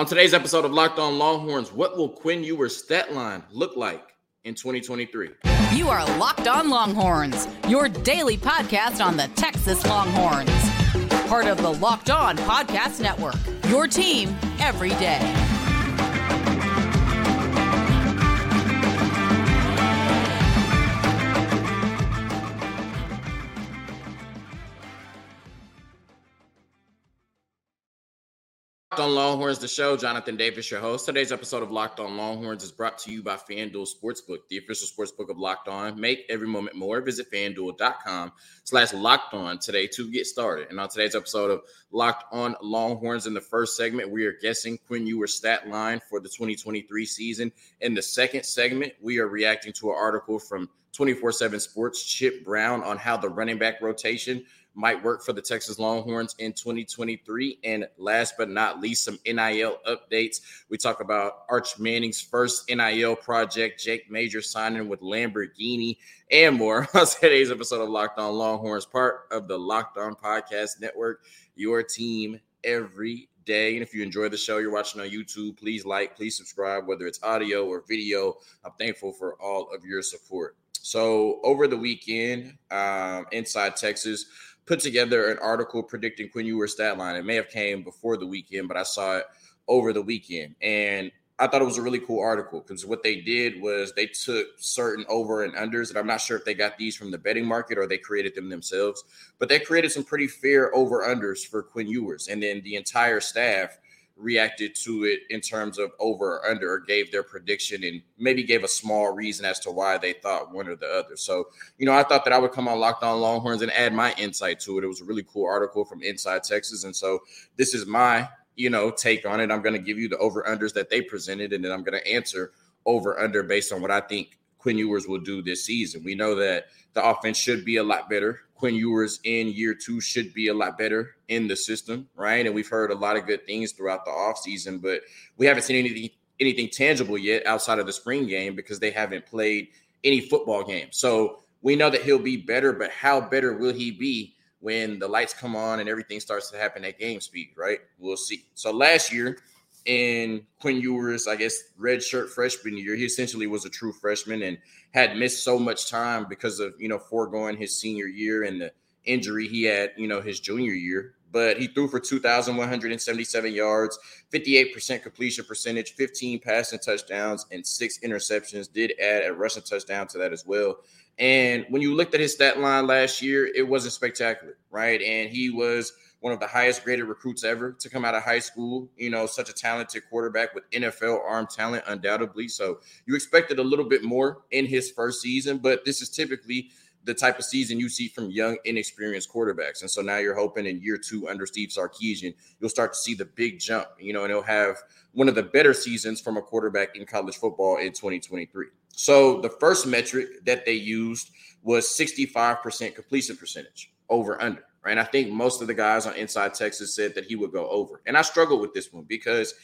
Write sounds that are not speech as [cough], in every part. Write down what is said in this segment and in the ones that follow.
On today's episode of Locked On Longhorns, what will Quinn Ewers' stat line look like in 2023? You are Locked On Longhorns, your daily podcast on the Texas Longhorns. Part of the Locked On Podcast Network, your team every day. On Longhorns, the show. Jonathan Davis, your host. Today's episode of Locked On Longhorns is brought to you by FanDuel Sportsbook, the official sportsbook of Locked On. Make every moment more. Visit fanduel.com slash locked on today to get started. And on today's episode of Locked On Longhorns, in the first segment, we are guessing Quinn Ewers' stat line for the 2023 season. In the second segment, we are reacting to an article from 24 7 Sports, Chip Brown, on how the running back rotation might work for the Texas Longhorns in 2023. And last but not least, some NIL updates. We talk about Arch Manning's first NIL project, Jake Major signing with Lamborghini, and more [laughs] on today's episode of Locked On Longhorns, part of the Locked On Podcast Network, your team every day. And if you enjoy the show, you're watching on YouTube, please like, please subscribe, whether it's audio or video. I'm thankful for all of your support. So over the weekend, um, inside Texas, put together an article predicting Quinn Ewers' stat line. It may have came before the weekend, but I saw it over the weekend. And I thought it was a really cool article because what they did was they took certain over and unders, and I'm not sure if they got these from the betting market or they created them themselves, but they created some pretty fair over unders for Quinn Ewers. And then the entire staff reacted to it in terms of over or under, or gave their prediction and maybe gave a small reason as to why they thought one or the other. So, you know, I thought that I would come on Locked On Longhorns and add my insight to it. It was a really cool article from Inside Texas. And so this is my, you know, take on it. I'm going to give you the over unders that they presented, and then I'm going to answer over under based on what I think Quinn Ewers will do this season. We know that the offense should be a lot better. Quinn Ewers in year two should be a lot better in the system, right? And we've heard a lot of good things throughout the offseason, but we haven't seen anything anything tangible yet outside of the spring game because they haven't played any football game. So we know that he'll be better, but how better will he be when the lights come on and everything starts to happen at game speed, right? We'll see. So last year, in Quinn Ewers, I guess, red shirt freshman year. He essentially was a true freshman and had missed so much time because of, you know, foregoing his senior year and the injury he had, you know, his junior year. But he threw for 2,177 yards, 58% completion percentage, 15 passing touchdowns, and six interceptions. Did add a rushing touchdown to that as well. And when you looked at his stat line last year, it wasn't spectacular, right? And he was – one of the highest graded recruits ever to come out of high school. You know, such a talented quarterback with NFL arm talent, undoubtedly. So you expected a little bit more in his first season, but this is typically the type of season you see from young, inexperienced quarterbacks. And so now you're hoping in year two under Steve Sarkisian, you'll start to see the big jump, you know, and he'll have one of the better seasons from a quarterback in college football in 2023. So the first metric that they used was 65% completion percentage over under right? And I think most of the guys on Inside Texas said that he would go over. And I struggled with this one because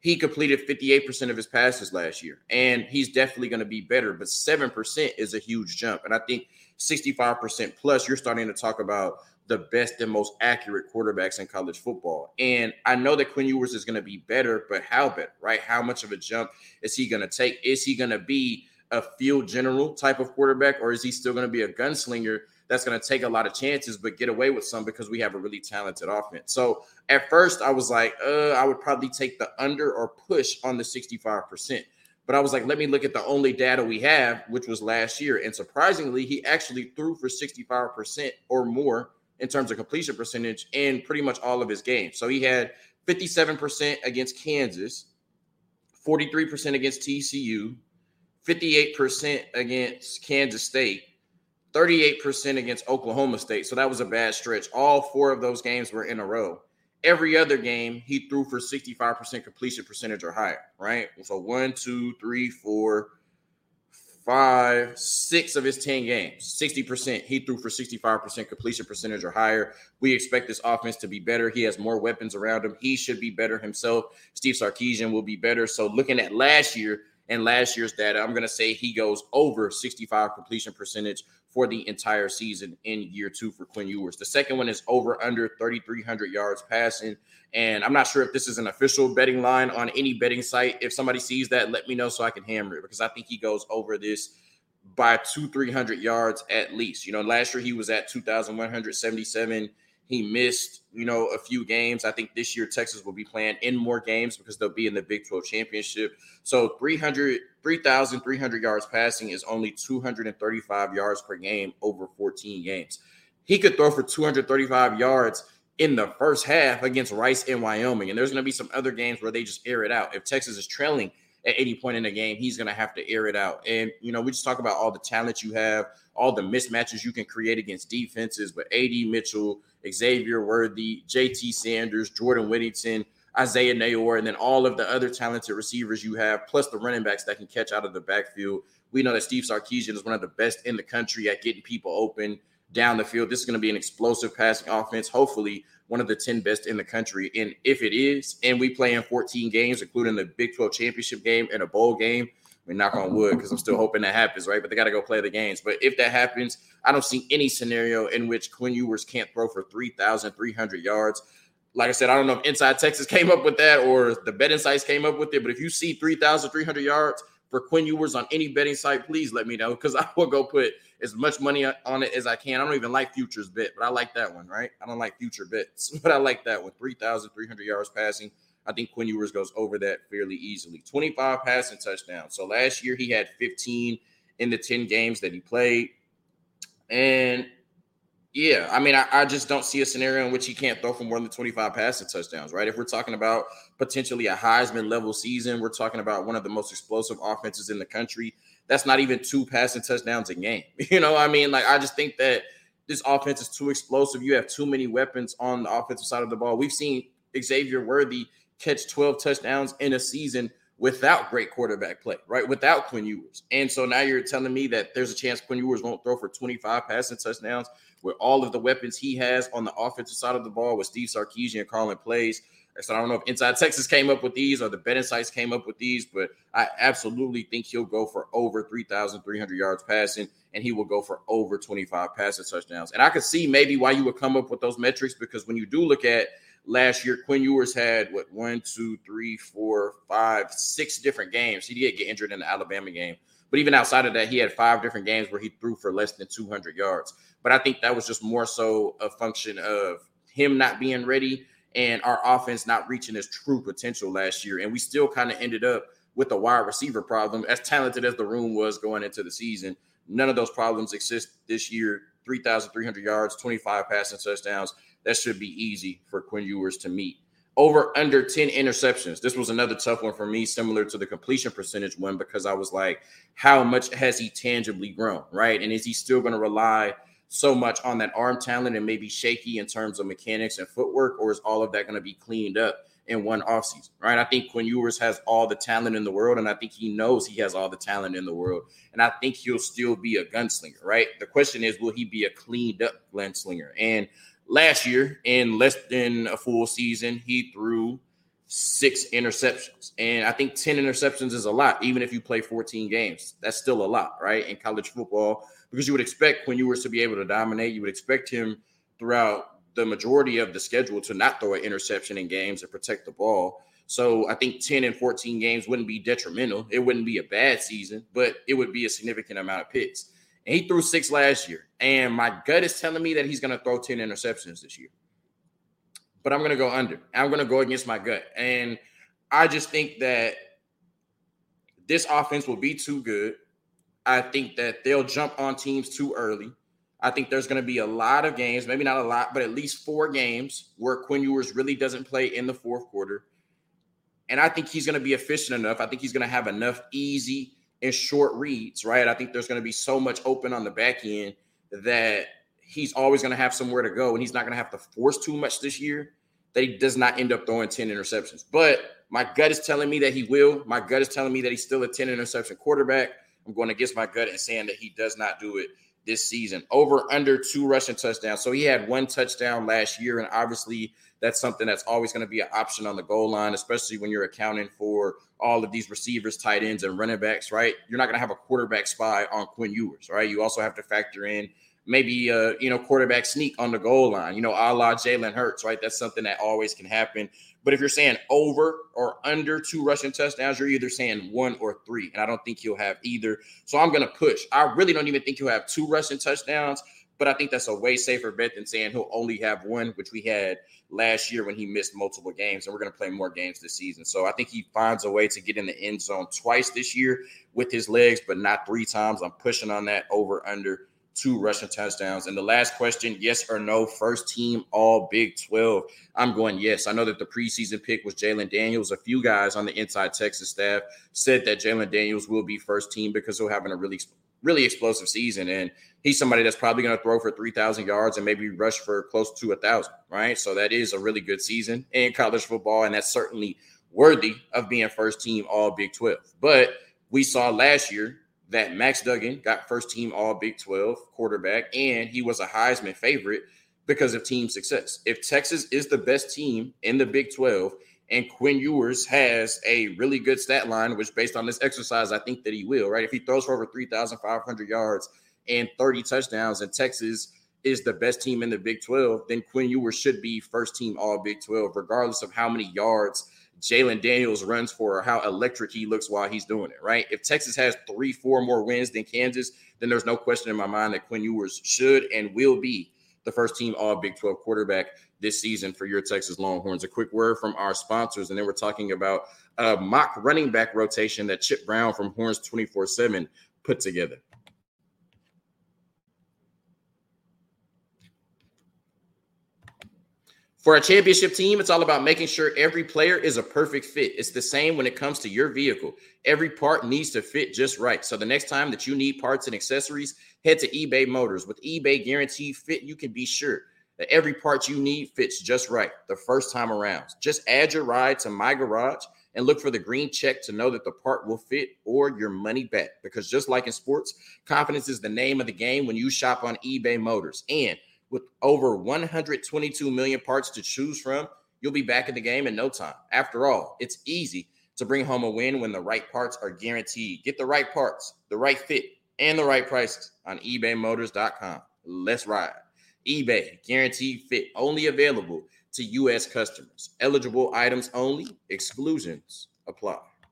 he completed 58% of his passes last year, and he's definitely going to be better. But 7% is a huge jump. And I think 65% plus, you're starting to talk about the best and most accurate quarterbacks in college football. And I know that Quinn Ewers is going to be better, but how better, right? How much of a jump is he going to take? Is he going to be a field general type of quarterback, or is he still going to be a gunslinger that's going to take a lot of chances, but get away with some because we have a really talented offense. So at first, I was like, uh, I would probably take the under or push on the 65%. But I was like, let me look at the only data we have, which was last year. And surprisingly, he actually threw for 65% or more in terms of completion percentage in pretty much all of his games. So he had 57% against Kansas, 43% against TCU, 58% against Kansas State, 38% against Oklahoma State. So that was a bad stretch. All four of those games were in a row. Every other game, he threw for 65% completion percentage or higher, right? So one, two, three, four, five, six of his 10 games, 60%. He threw for 65% completion percentage or higher. We expect this offense to be better. He has more weapons around him. He should be better himself. Steve Sarkisian will be better. So looking at last year, and last year's data, I'm going to say he goes over 65 completion percentage for the entire season in year two for Quinn Ewers. The second one is over under 3,300 yards passing. And I'm not sure if this is an official betting line on any betting site. If somebody sees that, let me know so I can hammer it because I think he goes over this by two, 300 yards at least. You know, last year he was at 2,177 he missed, you know, a few games. I think this year Texas will be playing in more games because they'll be in the Big 12 championship. So 300, 3,300 yards passing is only 235 yards per game over 14 games. He could throw for 235 yards in the first half against Rice and Wyoming. And there's going to be some other games where they just air it out. If Texas is trailing at any point in the game, he's going to have to air it out. And, you know, we just talk about all the talent you have, all the mismatches you can create against defenses, but AD Mitchell, Xavier Worthy, JT Sanders, Jordan Whittington, Isaiah Neyor, and then all of the other talented receivers you have, plus the running backs that can catch out of the backfield. We know that Steve Sarkisian is one of the best in the country at getting people open down the field. This is going to be an explosive passing offense, hopefully one of the 10 best in the country. And if it is, and we play in 14 games, including the Big 12 championship game and a bowl game, mean, knock on wood, because I'm still hoping that happens, right? But they got to go play the games. But if that happens, I don't see any scenario in which Quinn Ewers can't throw for 3,300 yards. Like I said, I don't know if Inside Texas came up with that or the betting sites came up with it. But if you see 3,300 yards for Quinn Ewers on any betting site, please let me know because I will go put as much money on it as I can. I don't even like futures bet, but I like that one, right? I don't like future bets, [laughs] but I like that one. 3,300 yards passing. I think Quinn Ewers goes over that fairly easily. 25 passing touchdowns. So last year he had 15 in the 10 games that he played. And yeah, I mean, I, I, just don't see a scenario in which he can't throw for more than 25 passing touchdowns, right? If we're talking about potentially a Heisman level season, we're talking about one of the most explosive offenses in the country. That's not even two passing touchdowns a game. [laughs] You know, I mean, like, I just think that this offense is too explosive. You have too many weapons on the offensive side of the ball. We've seen Xavier Worthy catch 12 touchdowns in a season without great quarterback play, right? Without Quinn Ewers. And so now you're telling me that there's a chance Quinn Ewers won't throw for 25 passing touchdowns with all of the weapons he has on the offensive side of the ball with Steve Sarkisian calling plays. So I don't know if Inside Texas came up with these or the betting sites came up with these, but I absolutely think he'll go for over 3,300 yards passing and he will go for over 25 passing touchdowns. And I could see maybe why you would come up with those metrics because when you do look at – last year, Quinn Ewers had what one, two, three, four, five, six different games. He did get injured in the Alabama game, but even outside of that, he had five different games where he threw for less than 200 yards. But I think that was just more so a function of him not being ready and our offense not reaching its true potential last year. And we still kind of ended up with a wide receiver problem, as talented as the room was going into the season. None of those problems exist this year. 3,300 yards, 25 passing touchdowns that should be easy for Quinn Ewers to meet. Over under 10 interceptions. This was another tough one for me, similar to the completion percentage one, because I was like, how much has he tangibly grown, right? And is he still going to rely so much on that arm talent and maybe shaky in terms of mechanics and footwork, or is all of that going to be cleaned up in one offseason, right? I think Quinn Ewers has all the talent in the world, and I think he knows he has all the talent in the world. And I think he'll still be a gunslinger, right? The question is, will he be a cleaned up gunslinger? And last year in less than a full season, he threw six interceptions. And I think 10 interceptions is a lot, even if you play 14 games. That's still a lot, right? In college football, because you would expect when you were to be able to dominate, you would expect him throughout the majority of the schedule to not throw an interception in games and protect the ball. So I think 10 and 14 games wouldn't be detrimental. It wouldn't be a bad season, but it would be a significant amount of picks. And he threw six last year. And my gut is telling me that he's going to throw 10 interceptions this year. But I'm going to go under. I'm going to go against my gut. And I just think that this offense will be too good. I think that they'll jump on teams too early. I think there's going to be a lot of games, maybe not a lot, but at least four games where Quinn Ewers really doesn't play in the fourth quarter. And I think he's going to be efficient enough. I think he's going to have enough easy and short reads, right? I think there's going to be so much open on the back end that he's always going to have somewhere to go and he's not going to have to force too much this year that he does not end up throwing 10 interceptions. But my gut is telling me that he will. My gut is telling me that he's still a 10 interception quarterback. I'm going against my gut and saying that he does not do it this season. Over under two rushing touchdowns. So he had one touchdown last year, and obviously That's something that's always going to be an option on the goal line, especially when you're accounting for all of these receivers, tight ends, and running backs, right? You're not going to have a quarterback spy on Quinn Ewers, right? You also have to factor in maybe uh, you know, quarterback sneak on the goal line, you know, a la Jalen Hurts, right? That's something that always can happen. But if you're saying over or under two rushing touchdowns, you're either saying one or three. And I don't think he'll have either. So I'm gonna push. I really don't even think he'll have two rushing touchdowns, but I think that's a way safer bet than saying he'll only have one, which we had last year when he missed multiple games. And we're gonna play more games this season. So I think he finds a way to get in the end zone twice this year with his legs, but not three times. I'm pushing on that over under two rushing touchdowns. And the last question, yes or no, first team all Big 12. I'm going yes. I know that the preseason pick was Jalon Daniels. A few guys on the inside Texas staff said that Jalon Daniels will be first team because he'll having a really really explosive season. And he's somebody that's probably going to throw for 3,000 yards and maybe rush for close to a 1,000, right? So that is a really good season in college football. And that's certainly worthy of being first team all Big 12. But we saw last year that Max Duggan got first team all Big 12 quarterback, and he was a Heisman favorite because of team success. If Texas is the best team in the Big 12 and Quinn Ewers has a really good stat line, which based on this exercise, I think that he will, right? If he throws for over 3,500 yards and 30 touchdowns, and Texas is the best team in the Big 12, then Quinn Ewers should be first team all Big 12, regardless of how many yards Jalon Daniels runs for or how electric he looks while he's doing it, right? If Texas has three, four more wins than Kansas, then there's no question in my mind that Quinn Ewers should and will be the first team all Big 12 quarterback this season for your Texas Longhorns. A quick word from our sponsors, and then we're talking about a mock running back rotation that Chip Brown from Horns 24 7 put together. For a championship team, it's all about making sure every player is a perfect fit. It's the same when it comes to your vehicle. Every part needs to fit just right. So the next time that you need parts and accessories, head to eBay Motors. With eBay Guaranteed Fit, you can be sure that every part you need fits just right the first time around. Just add your ride to My Garage and look for the green check to know that the part will fit or your money back. Because just like in sports, confidence is the name of the game when you shop on eBay Motors. And with over 122 million parts to choose from, you'll be back in the game in no time. After all, it's easy to bring home a win when the right parts are guaranteed. Get the right parts, the right fit, and the right prices on ebaymotors.com. Let's ride. eBay, guaranteed fit, only available to U.S. customers. Eligible items only, exclusions apply.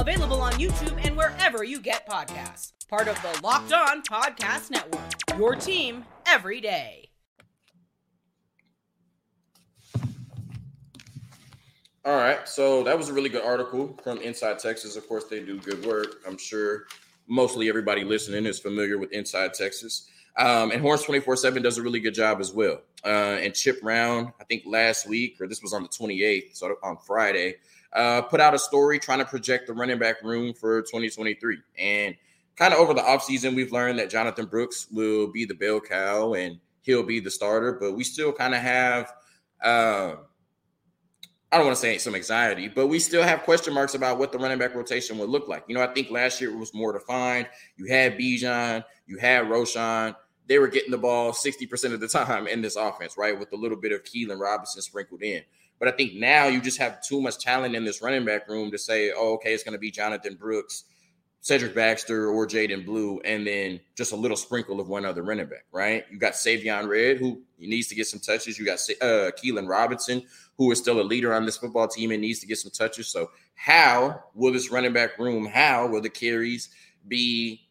Available on YouTube and wherever you get podcasts. Part of the Locked On Podcast Network. Your team every day. All right. So that was a really good article from Inside Texas. Of course, they do good work. I'm sure mostly everybody listening is familiar with Inside Texas. Um, and Horns 24 7 does a really good job as well. Uh, and Chip Brown, I think last week, or this was on the 28th, so on Friday, uh, put out a story trying to project the running back room for 2023. And kind of over the offseason, we've learned that Jonathan Brooks will be the bell cow and he'll be the starter, but we still kind of have. Uh, I don't want to say some anxiety, but we still have question marks about what the running back rotation would look like. You know, I think last year it was more defined. You had Bijan, you had Roschon. They were getting the ball 60% of the [laughs] time in this offense, right? With a little bit of Keilan Robinson sprinkled in. But I think now you just have too much talent in this running back room to say, oh, okay, it's going to be Jonathan Brooks, Cedric Baxter, or Jaydon Blue, and then just a little sprinkle of one other running back, right? You got Savion Red, who needs to get some touches. You got uh, Keilan Robinson, who is still a leader on this football team and needs to get some touches. So, how will this running back room, how will the carries be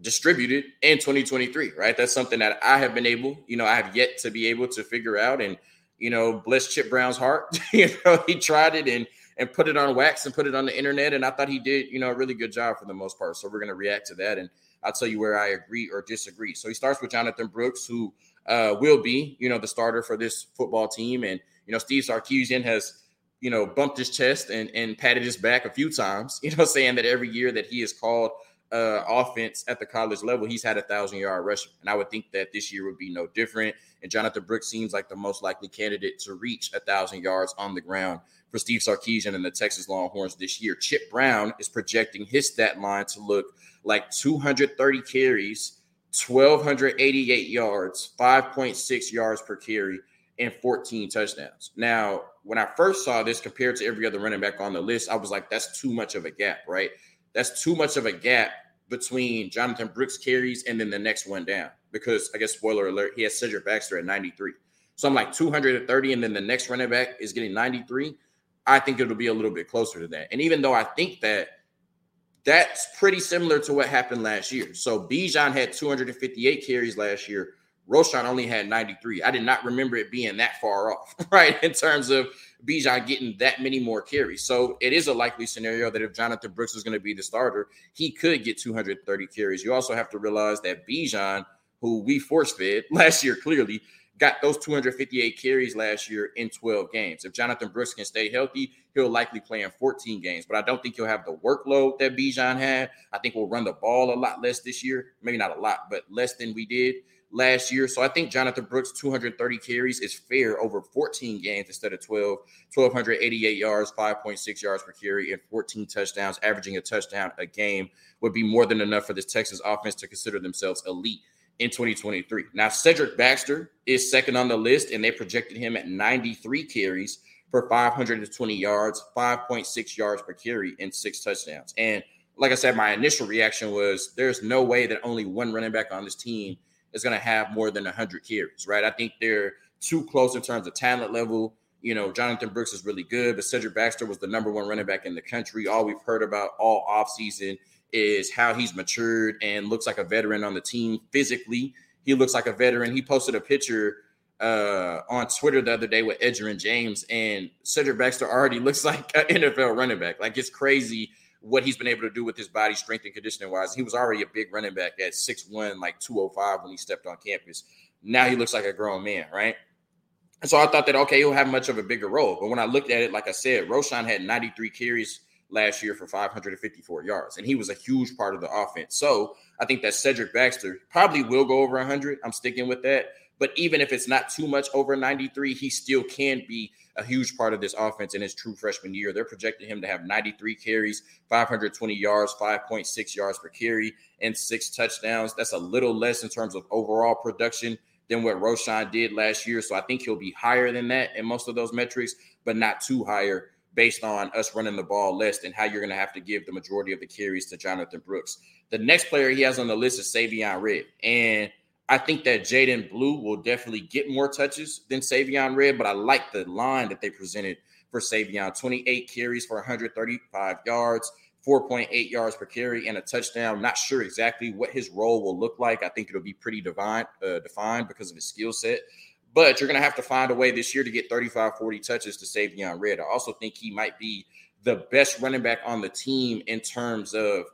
distributed in 2023, right? That's something that I have been able, you know, I have yet to be able to figure out. And you know, bless Chip Brown's heart. [laughs] you know, he tried it and and put it on wax and put it on the internet, and I thought he did, you know, a really good job for the most part. So we're gonna react to that, and I'll tell you where I agree or disagree. So he starts with Jonathan Brooks, who uh, will be, you know, the starter for this football team, and You know, Steve Sarkisian has, you know, bumped his chest and, and patted his back a few times, [laughs] you know, saying that every year that he is called uh, offense at the college level, he's had a thousand yard rusher. And I would think that this year would be no different. And Jonathan Brooks seems like the most likely candidate to reach a thousand yards on the ground for Steve Sarkisian and the Texas Longhorns this year. Chip Brown is projecting his stat line to look like 230 carries, 1,288 yards, 5.6 yards per carry, and 14 touchdowns. Now, when I first saw this compared to every other running back on the list, I was like, that's too much of a gap, right? That's too much of a gap between Jonathan Brooks carries and then the next one down. Because I guess spoiler alert, he has Cedric Baxter at 93. So I'm like 230, and then the next running back is getting 93. I think it'll be a little bit closer to that. And even though I think that that's pretty similar to what happened last year. So Bijan had 258 carries last year. Roschon only had 93. I did not remember it being that far off, [laughs] right? In terms of Bijan getting that many more carries. So it is a likely scenario that if Jonathan Brooks is going to be the starter, he could get 230 carries. You also have to realize that Bijan, who we force fed [laughs] last year, clearly got those 258 carries last year in 12 games. If Jonathan Brooks can stay healthy, he'll likely play in 14 games. But I don't think he'll have the workload that Bijan had. I think we'll run the ball a lot less this year. Maybe not a lot, but less than we did last year. So I think Jonathan Brooks 230 carries is fair over 14 games instead of 12. 1,288 yards, 5.6 yards per carry, and 14 touchdowns, averaging a touchdown a game would be more than enough for this Texas offense to consider themselves elite in 2023. Now, Cedric Baxter is second on the list, and they projected him at 93 carries for 520 yards, 5.6 yards per carry, and six touchdowns. And like I said, my initial reaction was there's no way that only one running back on this team is going to have more than 100 carries, right? I think they're too close in terms of talent level. You know, Jonathan Brooks is really good, but Cedric Baxter was the number one running back in the country. All we've heard about all offseason is how he's matured and looks like a veteran on the team physically. He looks like a veteran. He posted a picture uh, on Twitter the other day with Edgerrin James, and Cedric Baxter already [laughs] looks like an NFL running back. Like it's crazy what he's been able to do with his body strength and conditioning wise. He was already a big running back at 6'1, like 205 when he stepped on campus. Now he looks like a grown man, right? And so I thought that okay, he'll have much of a bigger role. But when I looked at it, like I said, Roschon had 93 carries last year for 554 yards, and he was a huge part of the offense. So I think that Cedric Baxter probably will go over 100. I'm sticking with that. But even if it's not too much over 93, he still can be a huge part of this offense in his true freshman year. They're projecting him to have 93 carries, 520 yards, 5.6 yards per carry, and six touchdowns. That's a little less in terms of overall production than what Roschon did last year. So I think he'll be higher than that in most of those metrics, but not too higher based on us running the ball less and how you're going to have to give the majority of the carries to Jonathan Brooks. The next player he has on the list is Savion Red. And I think that Jaydon Blue will definitely get more touches than Savion Red, but I like the line that they presented for Savion 28 carries for 135 yards. 4.8 yards per carry and a touchdown. Not sure exactly what his role will look like. I think it'll be pretty divine, uh, defined because of his skill set. But you're going to have to find a way this year to get 35, 40 touches to Savion Red. I also think he might be the best running back on the team in terms of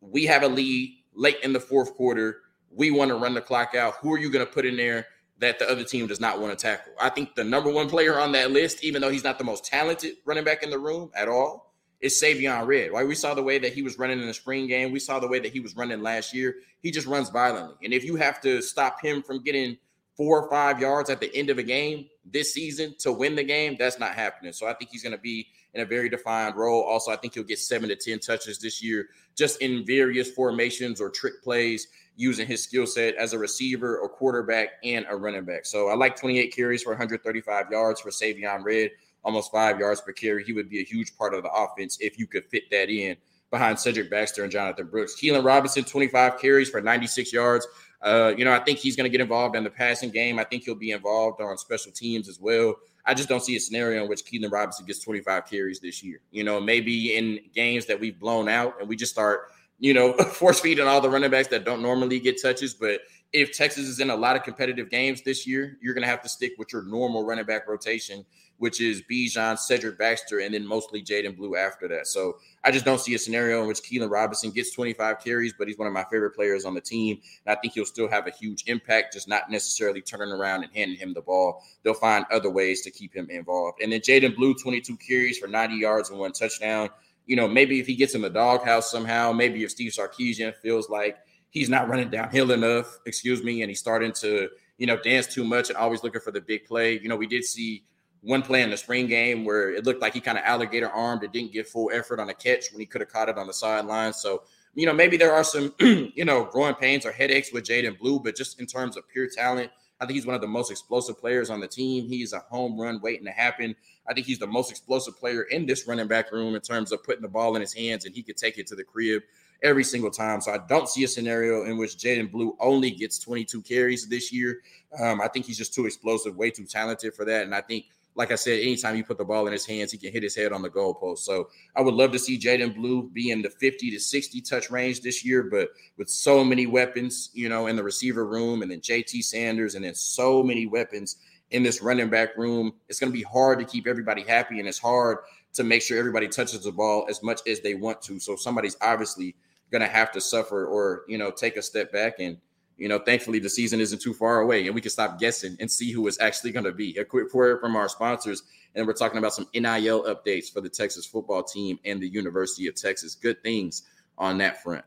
we have a lead late in the fourth quarter. We want to run the clock out. Who are you going to put in there that the other team does not want to tackle? I think the number one player on that list, even though he's not the most talented running back in the room at all, is Savion Red. Right? We saw the way that he was running in the spring game. We saw the way that he was running last year. He just runs violently. And if you have to stop him from getting – four or five yards at the end of a game this season to win the game, that's not happening. So I think he's going to be in a very defined role. Also, I think he'll get seven to 10 touches this year, just in various formations or trick plays using his skill set as a receiver, a quarterback, and a running back. So I like 28 carries for 135 yards for Savion Red, almost five yards per carry. He would be a huge part of the offense if you could fit that in behind Cedric Baxter and Jonathan Brooks. Keilan Robinson, 25 carries for 96 yards. Uh, you know, I think he's going to get involved in the passing game. I think he'll be involved on special teams as well. I just don't see a scenario in which Keilan Robinson gets 25 carries this year. You know, maybe in games that we've blown out and we just start, you know, [laughs] force feeding all the running backs that don't normally get touches. But if Texas is in a lot of competitive games this year, you're going to have to stick with your normal running back rotation which is Bijan, Cedric Baxter, and then mostly Jaydon Blue after that. So I just don't see a scenario in which Keilan Robinson gets 25 carries, but he's one of my favorite players on the team. And I think he'll still have a huge impact, just not necessarily turning around and handing him the ball. They'll find other ways to keep him involved. And then Jaydon Blue, 22 carries for 90 yards and one touchdown. You know, maybe if he gets in the doghouse somehow, maybe if Steve Sarkisian feels like he's not running downhill enough, excuse me, and he's starting to, you know, dance too much and always looking for the big play. You know, we did see one play in the spring game where it looked like he kind of alligator armed and didn't get full effort on a catch when he could have caught it on the sideline. So, you know, maybe there are some, [clears throat] you know, growing pains or headaches with Jaydon Blue, but just in terms of pure talent, I think he's one of the most explosive players on the team. He's a home run waiting to happen. I think he's the most explosive player in this running back room in terms of putting the ball in his hands and he could take it to the crib every single time. So I don't see a scenario in which Jaydon Blue only gets 22 carries this year. Um, I think he's just too explosive, way too talented for that. And I think, like I said, anytime you put the ball in his hands, he can hit his head on the goalpost. So I would love to see Jaydon Blue be in the 50 to 60 touch range this year, but with so many weapons, you know, in the receiver room, and then JT Sanders, and then so many weapons in this running back room, it's going to be hard to keep everybody happy, and it's hard to make sure everybody touches the ball as much as they want to. So somebody's obviously going to have to suffer or you know take a step back and you know thankfully the season isn't too far away and we can stop guessing and see who it's actually going to be. A quick word from our sponsors and we're talking about some nil updates for the texas football team and the university of texas. Good things on that front.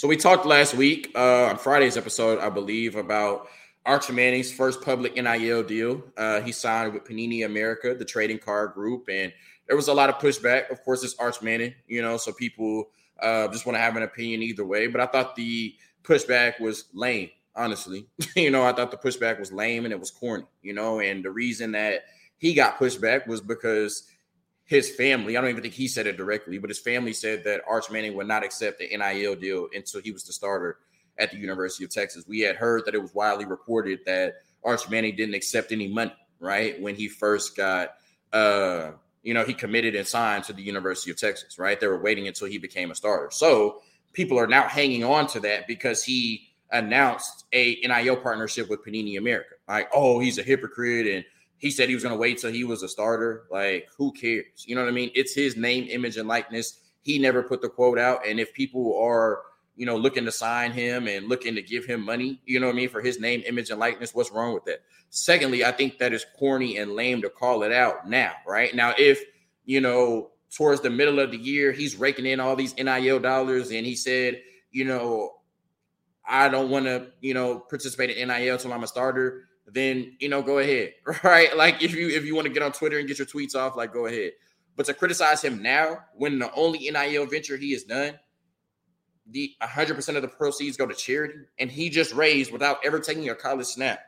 So we talked last week uh, on Friday's episode, I believe, about Arch Manning's first public NIL deal. Uh, he signed with Panini America, the trading card group, and there was a lot of pushback. Of course, it's Arch Manning, you know, so people uh, just want to have an opinion either way. But I thought the pushback was lame, honestly. [laughs] you know, I thought the pushback was lame and it was corny, you know, and the reason that he got pushback was because his family, I don't even think he said it directly, but his family said that Arch Manning would not accept the NIL deal until he was the starter at the University of Texas. We had heard that it was widely reported that Arch Manning didn't accept any money, right? When he first got, uh, you know, he committed and signed to the University of Texas, right? They were waiting until he became a starter. So people are now hanging on to that because he announced a NIL partnership with Panini America. Like, oh, he's a hypocrite and he said he was going to wait till he was a starter. Like, who cares? You know what I mean? It's his name, image, and likeness. He never put the quote out. And if people are you know, looking to sign him and looking to give him money, you know what I mean, for his name, image, and likeness. What's wrong with that? Secondly, I think that is corny and lame to call it out now, right? Now, if, you know, towards the middle of the year, he's raking in all these NIL dollars and he said, you know, I don't want to, you know, participate in NIL until I'm a starter, then, you know, go ahead, [laughs] right? Like if you if you want to get on Twitter and get your tweets off, like go ahead. But to criticize him now when the only NIL venture he has done the 100% of the proceeds go to charity and he just raised without ever taking a college snap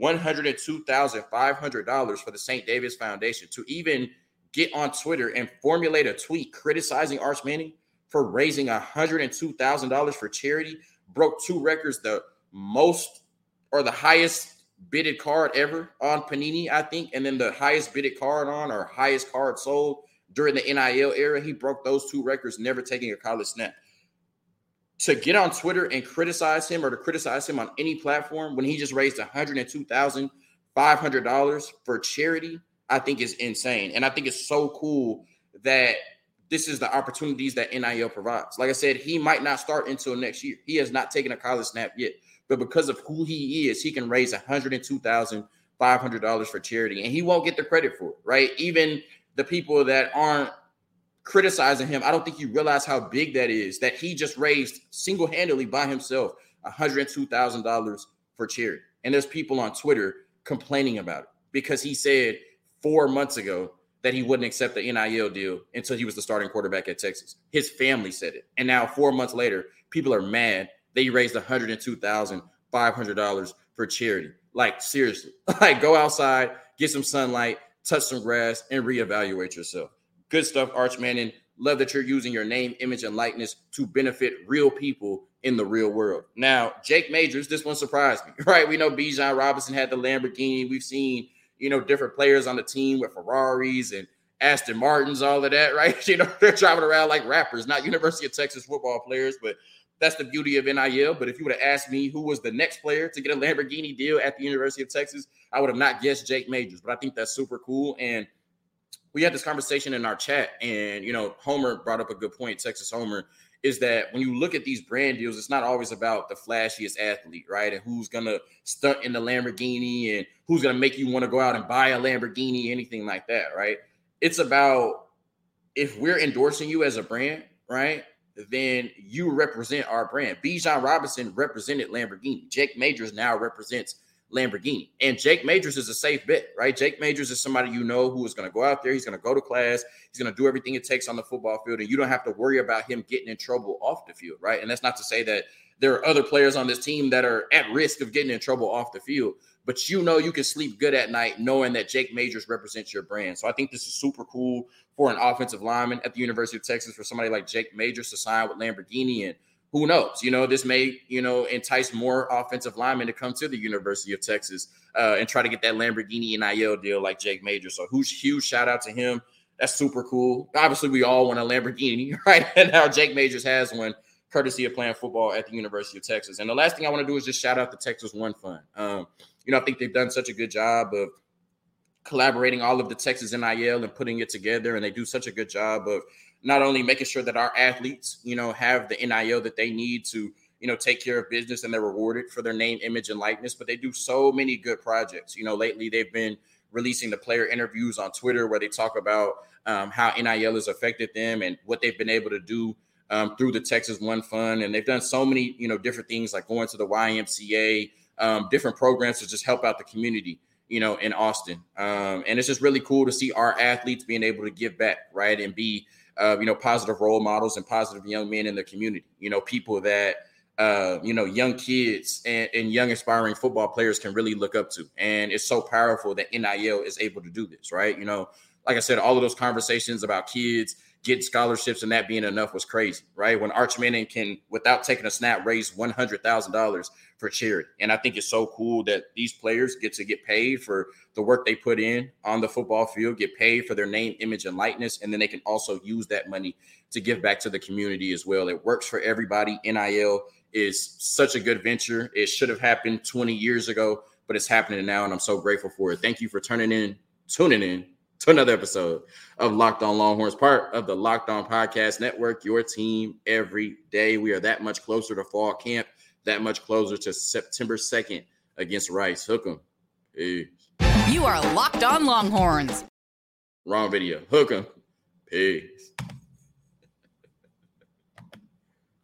$102,500 for the St. David's Foundation to even get on Twitter and formulate a tweet criticizing Arch Manning for raising $102,000 for charity broke two records the most or the highest bidded card ever on Panini I think and then the highest bidded card on or highest card sold during the NIL era he broke those two records never taking a college snap to get on Twitter and criticize him or to criticize him on any platform when he just raised $102,500 for charity, I think is insane. And I think it's so cool that this is the opportunities that NIL provides. Like I said, he might not start until next year. He has not taken a college snap yet, but because of who he is, he can raise $102,500 for charity and he won't get the credit for it, right? Even the people that aren't criticizing him, I don't think you realize how big that is. That he just raised single handedly by himself $102,000 for charity. And there's people on Twitter complaining about it because he said four months ago that he wouldn't accept the NIL deal until he was the starting quarterback at Texas. His family said it. And now, four months later, people are mad that he raised $102,500 for charity. Like, seriously, [laughs] like go outside, get some sunlight, touch some grass, and reevaluate yourself. Good stuff, Arch Manning. Love that you're using your name, image, and likeness to benefit real people in the real world. Now, Jake Majors, this one surprised me, [laughs] right? We know Bijan Robinson had the Lamborghini. We've seen, you know, different players on the team with Ferraris and Aston Martins, all of that, [laughs] right? You know, they're driving around like rappers, not University of Texas football players, but that's the beauty of NIL. But if you would have asked me who was the next player to get a Lamborghini deal at the University of Texas, I would have not guessed Jake Majors. But I think that's super cool. And we had this conversation in our chat, and you know, Homer brought up a good point, Texas Homer, is that when you look at these brand deals, it's not always about the flashiest athlete, right? And who's gonna stunt in the Lamborghini and who's gonna make you want to go out and buy a Lamborghini, anything like that, right? It's about if we're endorsing you as a brand, right? Then you represent our brand. Bijan Robinson represented Lamborghini. Jake Majors now represents Lamborghini. And Jake Majors is a safe bet, right? Jake Majors is somebody you know who is going to go out there. He's going to go to class. He's going to do everything it takes on the football field. And you don't have to worry about him getting in trouble off the field, right? And that's not to say that there are other players on this team that are at risk of getting in trouble off the field. But you know you can sleep good at night knowing that Jake Majors represents your brand. So I think this is super cool for an offensive lineman at the University of Texas for somebody like Jake Majors to sign with Lamborghini and – who knows? You know, this may, you know, entice more offensive linemen to come to the University of Texas uh, and try to get that Lamborghini NIL deal like Jake Major. So huge, shout out to him. That's super cool. Obviously, we all want a Lamborghini, [laughs] right? And now Jake Majors has one, courtesy of playing football at the University of Texas. And the last thing I want to do is just shout out the Texas One Fund. Um, you know, I think they've done such a good job of collaborating all of the Texas NIL and putting it together, and they do such a good job of not only making sure that our athletes, you know, have the NIL that they need to, you know, take care of business and they're rewarded for their name, image, and likeness, but they do so many good projects. You know, lately they've been releasing the player interviews on Twitter where they talk about um, how NIL has affected them and what they've been able to do um, through the Texas One Fund. And they've done so many, you know, different things like going to the YMCA, um, different programs to just help out the community, you know, in Austin. Um, and it's just really cool to see our athletes being able to give back, right, and be uh, you know, positive role models and positive young men in the community. You know, people that uh, you know, young kids and, and, young aspiring football players can really look up to. And it's so powerful that NIL is able to do this, right? You know, like I said, all of those conversations about kids getting scholarships and that being enough was crazy, right? When Arch Manning can, without taking a snap, raise one hundred thousand dollars for charity, and I think it's so cool that these players get to get paid for the work they put in on the football field, get paid for their name, image, and likeness, and then they can also use that money to give back to the community as well. It works for everybody. NIL is such a good venture. It should have happened 20 years ago, but it's happening now, and I'm so grateful for it. Thank you for turning in, tuning in to another episode of Locked On Longhorns, part of the Locked On Podcast Network, your team every day. We are that much closer to fall camp, that much closer to September 2nd against Rice. Hook 'em. Peace. You are Locked On Longhorns. Wrong video. Hook 'em. Peace.